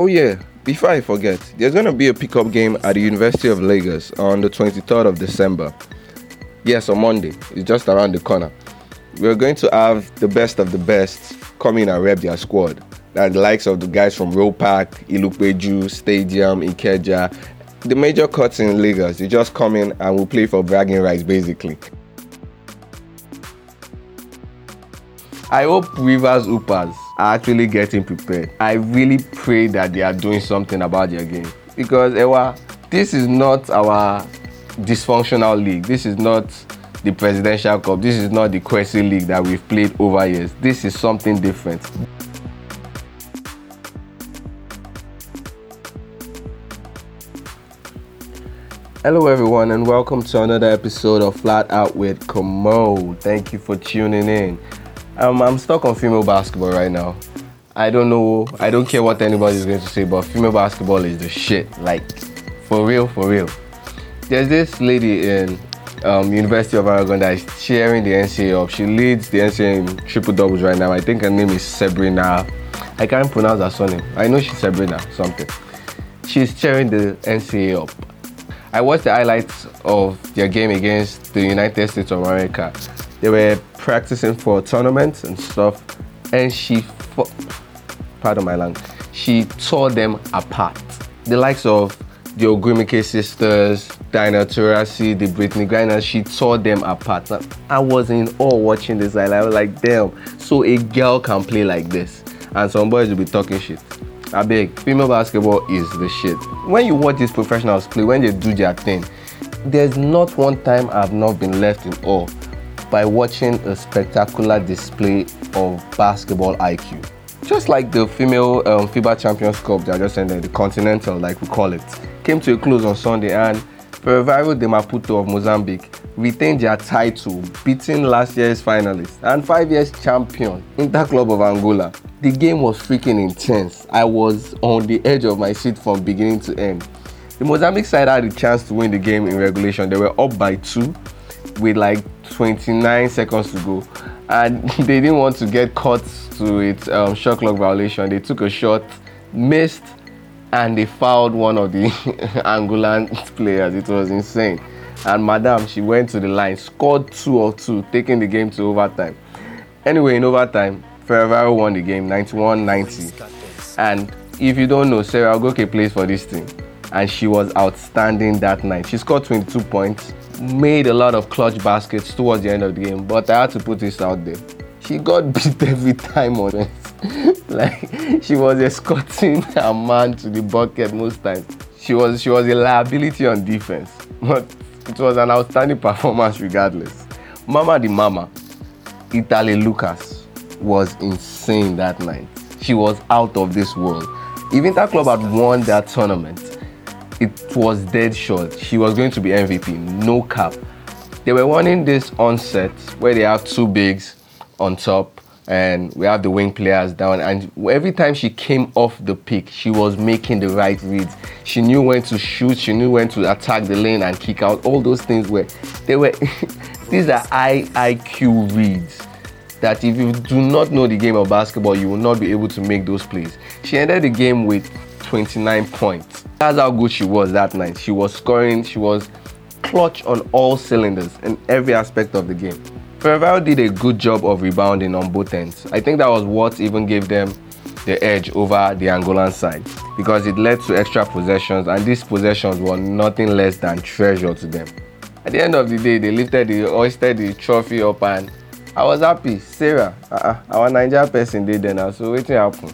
Oh yeah, before I forget, there's gonna be a pickup game at the University of Lagos on the 23rd of December. Yes, on Monday. It's just around the corner. We're going to have the best of the best come in and rep their squad. The likes of the guys from Roe Park, Ilupeju, Stadium, Ikeja, the major cuts in Lagos. You just come in and we'll play for bragging rights basically. I hope Rivers Hoopers are actually getting prepared. I really pray that they are doing something about their game. Because Ewa, this is not our dysfunctional league. This is not the Presidential Cup. This is not the Kwese League that we've played over years. This is something different. Hello, everyone, and welcome to another episode of Flat Out with Komo. Thank you for tuning in. Um, I'm stuck on female basketball right now. I don't know, I don't care what anybody's going to say, but female basketball is the shit. Like, for real, for real. There's this lady in um, University of Oregon that is cheering the NCAA up. She leads the NCAA in triple doubles right now. I think her name is Sabrina. I can't pronounce her surname. I know she's Sabrina something. She's cheering the NCAA up. I watched the highlights of their game against the United States of America. They were practicing for tournaments and stuff, and she, pardon my language, she tore them apart. The likes of the Ogwumike sisters, Diana Taurasi, the Brittney Griner, she tore them apart. I was in awe watching this. I was like, damn, so a girl can play like this, and some boys will be talking shit. I beg, female basketball is the shit. When you watch these professionals play, when they do their thing, there's not one time I've not been left in awe by watching a spectacular display of basketball IQ. Just like the female um, FIBA Champions Cup that I just ended, the Continental, like we call it, came to a close on Sunday, and Ferroviário de Maputo of Mozambique retained their title, beating last year's finalist and five years champion, Interclub of Angola. The game was freaking intense. I was on the edge of my seat from beginning to end. The Mozambique side had a chance to win the game in regulation. They were up by two with like 29 seconds to go. And they didn't want to get caught to its um, shot clock violation. They took a shot missed and they fouled one of the angolan players. It was insane. And madam she went to the line scored two or two taking the game to overtime. Anyway in overtime ferroviário won the game 91-90 and if you don't know sarah ogoke plays for this team and she was outstanding that night. She scored 22 points made a lot of clutch baskets towards the end of the game, but I had to put this out there. She got beat every time on it. like she was escorting a man to the bucket most times. She was she was a liability on defense, but it was an outstanding performance regardless. Mama the Mama, Italee Lucas was insane that night. She was out of this world. If Interclub had won that tournament, it was dead short. She was going to be MVP, no cap. They were running this onset where they have two bigs on top and we have the wing players down. And every time she came off the pick, she was making the right reads. She knew when to shoot, she knew when to attack the lane and kick out. All those things were, they were, these are IQ reads that if you do not know the game of basketball, you will not be able to make those plays. She ended the game with 29 points. That's how good she was that night. She was scoring, she was clutch on all cylinders in every aspect of the game. Ferroviário did a good job of rebounding on both ends. I think that was what even gave them the edge over the Angolan side because it led to extra possessions and these possessions were nothing less than treasure to them. At the end of the day, they lifted the hoisted the trophy up and I was happy. Sarah, uh-uh, our Nigerian person did then so wetin happen?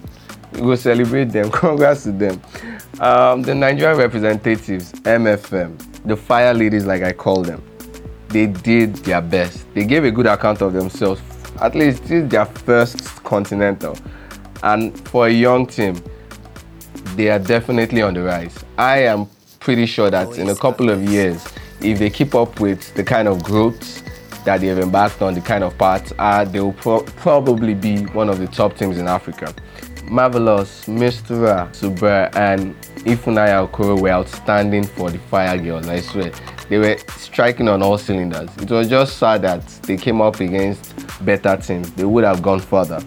we go celebrate them congrats to them um, the nigerian representatives mfm the fire ladies like i call them they did their best. They gave a good account of themselves at least this is their first continental. And for a young team they are definitely on the rise. I am pretty sure that in a couple of years if they keep up with the kind of growth that they have embarked on the kind of path uh, they will pro- probably be one of the top teams in africa Marvelous, Mistura, Subra, and Ifunanya Okoro were outstanding for the Fire Girls, I swear. They were striking on all cylinders. It was just sad that they came up against better teams. They would have gone further.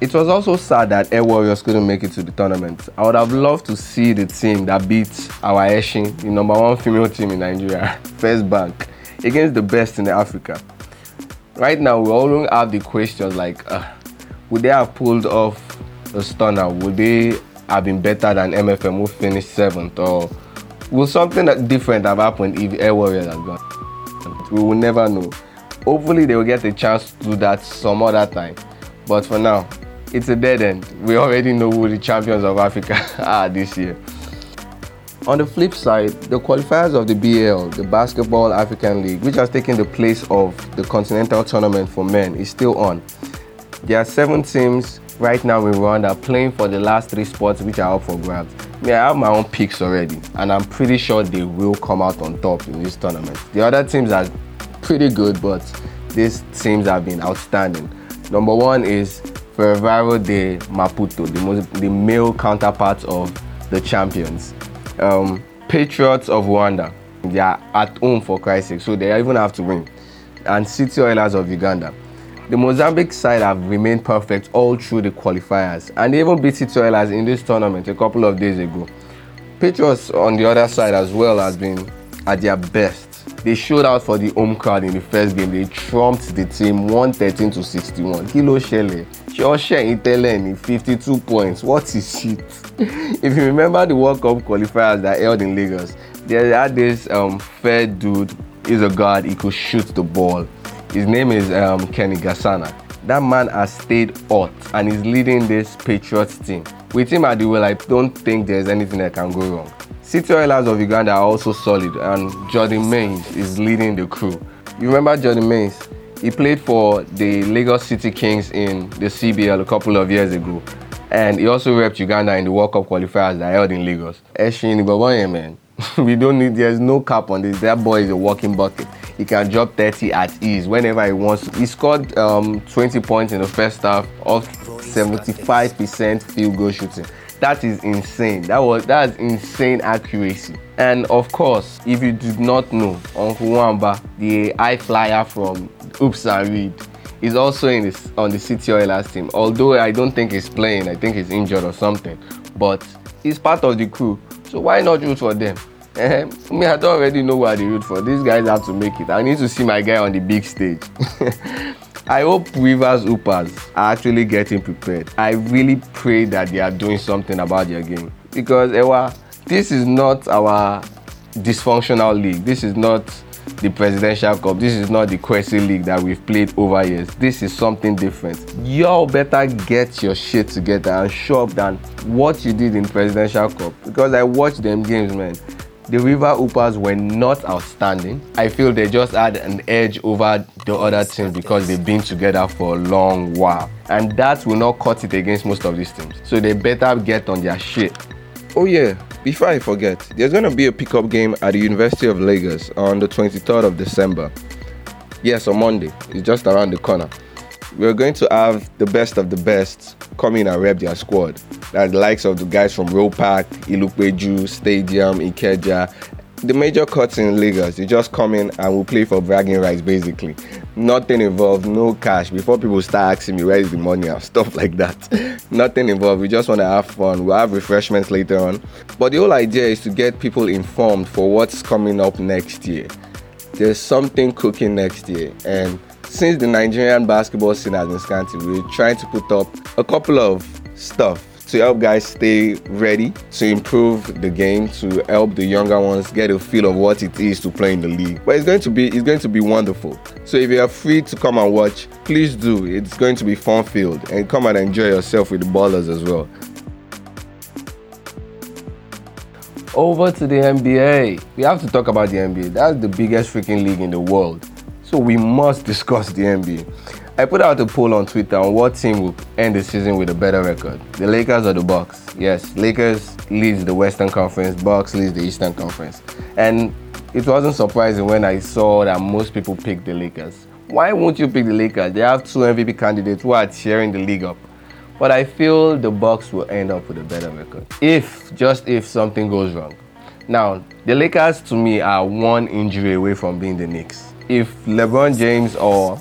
It was also sad that Air Warriors couldn't make it to the tournament. I would have loved to see the team that beat our Eshin, the number one female team in Nigeria, First Bank, against the best in Africa. Right now, we all have the questions like, uh, would they have pulled off a stunner? Would they have been better than MFM who finished seventh? Or will something that different have happened if Air Warriors had gone? We will never know. Hopefully, they will get a chance to do that some other time. But for now, it's a dead end. We already know who the champions of Africa are this year. On the flip side, the qualifiers of the BL, the Basketball African League, which has taken the place of the Continental Tournament for men, is still on. There are seven teams right now in Rwanda playing for the last three spots which are up for grabs. Me, I have my own picks already, and I'm pretty sure they will come out on top in this tournament. The other teams are pretty good, but these teams have been outstanding. Number one is Ferroviário de Maputo, the, most, the male counterpart of the champions. Um, Patriots of Rwanda, they are at home for Christ's sake, so they even have to win. And City Oilers of Uganda. The Mozambique side have remained perfect all through the qualifiers, and even beat City Oilers in this tournament a couple of days ago. Patriots on the other side as well has been at their best they showed out for the home crowd in the first game. They trumped the team 113 to 61. Kilo Shele, Shoshe Itelen 52 points. What is shit? if you remember the World Cup qualifiers that held in Lagos, they had this um, fair dude. He's a guard. He could shoot the ball. His name is um, Kenny Gasana. That man has stayed hot and is leading this Patriots team. With him at the wheel, I don't think there's anything that can go wrong. City Oilers of Uganda are also solid, and Jordan Mains is leading the crew. You remember Jordan Mains? He played for the Lagos City Kings in the CBL a couple of years ago, and he also repped Uganda in the World Cup qualifiers that held in Lagos. Eshin man. we don't need, there's no cap on this. That boy is a walking bucket. He can drop 30 at ease whenever he wants. He scored um, 20 points in the first half of 75% field goal shooting. That is insane. That was that's insane accuracy. And of course, if you did not know, Uncle Wamba, the high flyer from Hoops and Read, is also in this on the City Oilers team. Although I don't think he's playing, I think he's injured or something. But he's part of the crew. So why not root for them? Eh, me, I don't already know what they root for. These guys have to make it. I need to see my guy on the big stage. I hope Rivers Hoopers are actually getting prepared. I really pray that they are doing something about their game. Because Ewa, this is not our dysfunctional league. This is not the Presidential Cup. This is not the Kwese League that we've played over years. This is something different. Y'all better get your shit together and show up than what you did in Presidential Cup. Because I watched them games, man. The River Hoopers were not outstanding. I feel they just had an edge over the other teams because they've been together for a long while. And that will not cut it against most of these teams. So they better get on their shit. Oh yeah, before I forget, there's gonna be a pickup game at the University of Lagos on the 23rd of December. Yes, on Monday. It's just around the corner. We're going to have the best of the best come in and rep their squad. That's the likes of the guys from Roe Park, Ilupeju, Stadium, Ikeja, the major cuts in Lagos. You just come in and we'll play for bragging rights basically. Nothing involved, no cash. Before people start asking me where is the money and stuff like that. Nothing involved. We just want to have fun. We'll have refreshments later on. But the whole idea is to get people informed for what's coming up next year. There's something cooking next year and since the Nigerian basketball scene has been scanty, we're trying to put up a couple of stuff to help guys stay ready, to improve the game, to help the younger ones get a feel of what it is to play in the league. But it's going to be it's going to be wonderful. So if you are free to come and watch, please do. It's going to be fun filled and come and enjoy yourself with the ballers as well. Over to the NBA. We have to talk about the NBA. That's the biggest freaking league in the world. So we must discuss the NBA. I put out a poll on Twitter on what team will end the season with a better record. The Lakers or the Bucks? Yes, Lakers leads the Western Conference, Bucks leads the Eastern Conference. And it wasn't surprising when I saw that most people picked the Lakers. Why won't you pick the Lakers? They have two MVP candidates who are tearing the league up. But I feel the Bucks will end up with a better record. If, just if something goes wrong. Now, the Lakers to me are one injury away from being the Knicks. If LeBron James or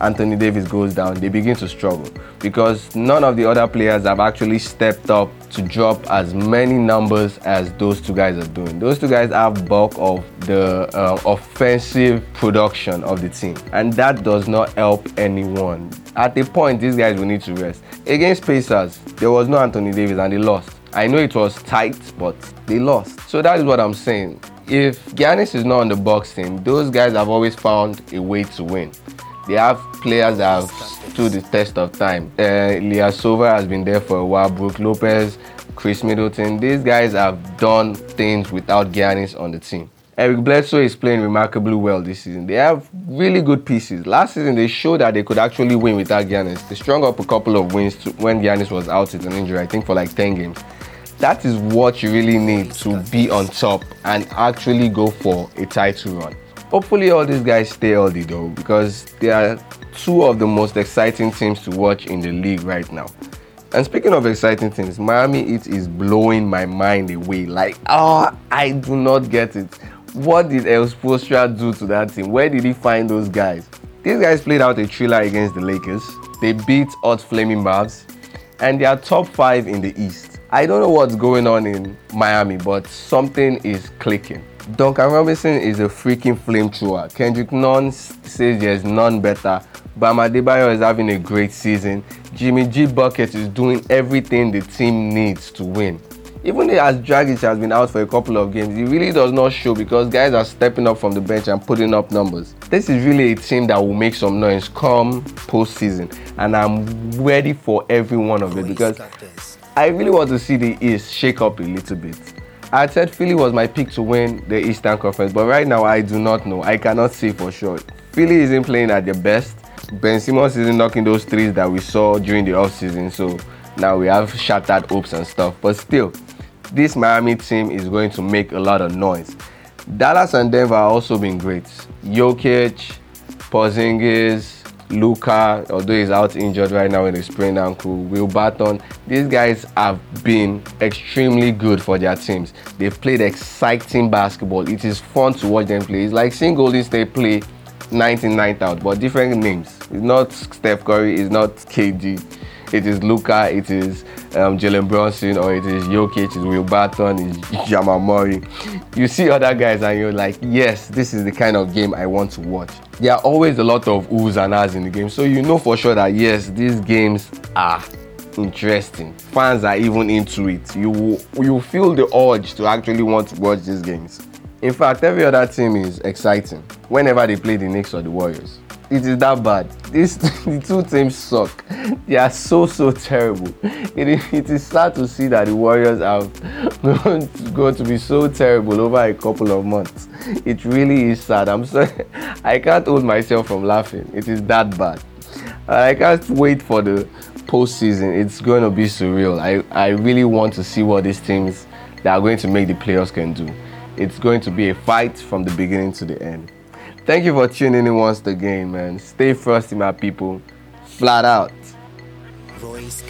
Anthony Davis goes down, they begin to struggle because none of the other players have actually stepped up to drop as many numbers as those two guys are doing. Those two guys have bulk of the uh, offensive production of the team, and that does not help anyone. At a point, these guys will need to rest. Against Pacers, there was no Anthony Davis and they lost. I know it was tight, but they lost. So that is what I'm saying. If Giannis is not on the team, those guys have always found a way to win. They have players that have stood the test of time. Uh, Ilyasova has been there for a while. Brook Lopez, Khris Middleton. These guys have done things without Giannis on the team. Eric Bledsoe is playing remarkably well this season. They have really good pieces. Last season, they showed that they could actually win without Giannis. They strung up a couple of wins to, when Giannis was out with an injury, I think for like 10 games. That is what you really need to be on top and actually go for a title run. Hopefully, all these guys stay healthy though, because they are two of the most exciting teams to watch in the league right now. And speaking of exciting things, Miami Heat is blowing my mind away. Like, oh, I do not get it. What did El do to that team? Where did he find those guys? These guys played out a thriller against the Lakers. They beat Hot Flaming Mavs, and they are top five in the East. I don't know what's going on in Miami, but something is clicking. Duncan Robinson is a freaking flamethrower. Kendrick Nunn says there's none better. Bam Adebayo is having a great season. Jimmy G Bucket is doing everything the team needs to win. Even as Dragic has been out for a couple of games, he really does not show because guys are stepping up from the bench and putting up numbers. This is really a team that will make some noise come postseason, and I'm ready for every one of it because I really want to see the East shake up a little bit. I said Philly was my pick to win the Eastern Conference, but right now I do not know. I cannot say for sure. Philly isn't playing at their best. Ben Simmons isn't knocking those threes that we saw during the offseason, so now we have shattered hopes and stuff. But still, this Miami team is going to make a lot of noise. Dallas and Denver have also been great. Jokic, Porzingis, Luka, although he's out injured right now with a sprained ankle, Will Barton, these guys have been extremely good for their teams. They've played exciting basketball. It is fun to watch them play. It's like seeing Golden State play 99 out, but different names. It's not Steph Curry, it's not KD, it is Luka, it is um, Jalen Brunson, or it is Jokic, it's Will Barton, it's Jamal Murray. You see other guys and you're like, yes, this is the kind of game I want to watch. There are always a lot of oohs and ahs in the game, so you know for sure that yes, these games are interesting. Fans are even into it. You you feel the urge to actually want to watch these games. In fact, every other team is exciting whenever they play the Knicks or the Warriors it is that bad. These the two teams suck. They are so so terrible. It is, it is sad to see that the Warriors have going to be so terrible over a couple of months. It really is sad. I'm sorry. I can't hold myself from laughing. It is that bad. I can't wait for the postseason. It's going to be surreal. I, I really want to see what these teams that are going to make the playoffs can do. It's going to be a fight from the beginning to the end. Thank you for tuning in once again, man. Stay frosty, my people. Flat out. Voice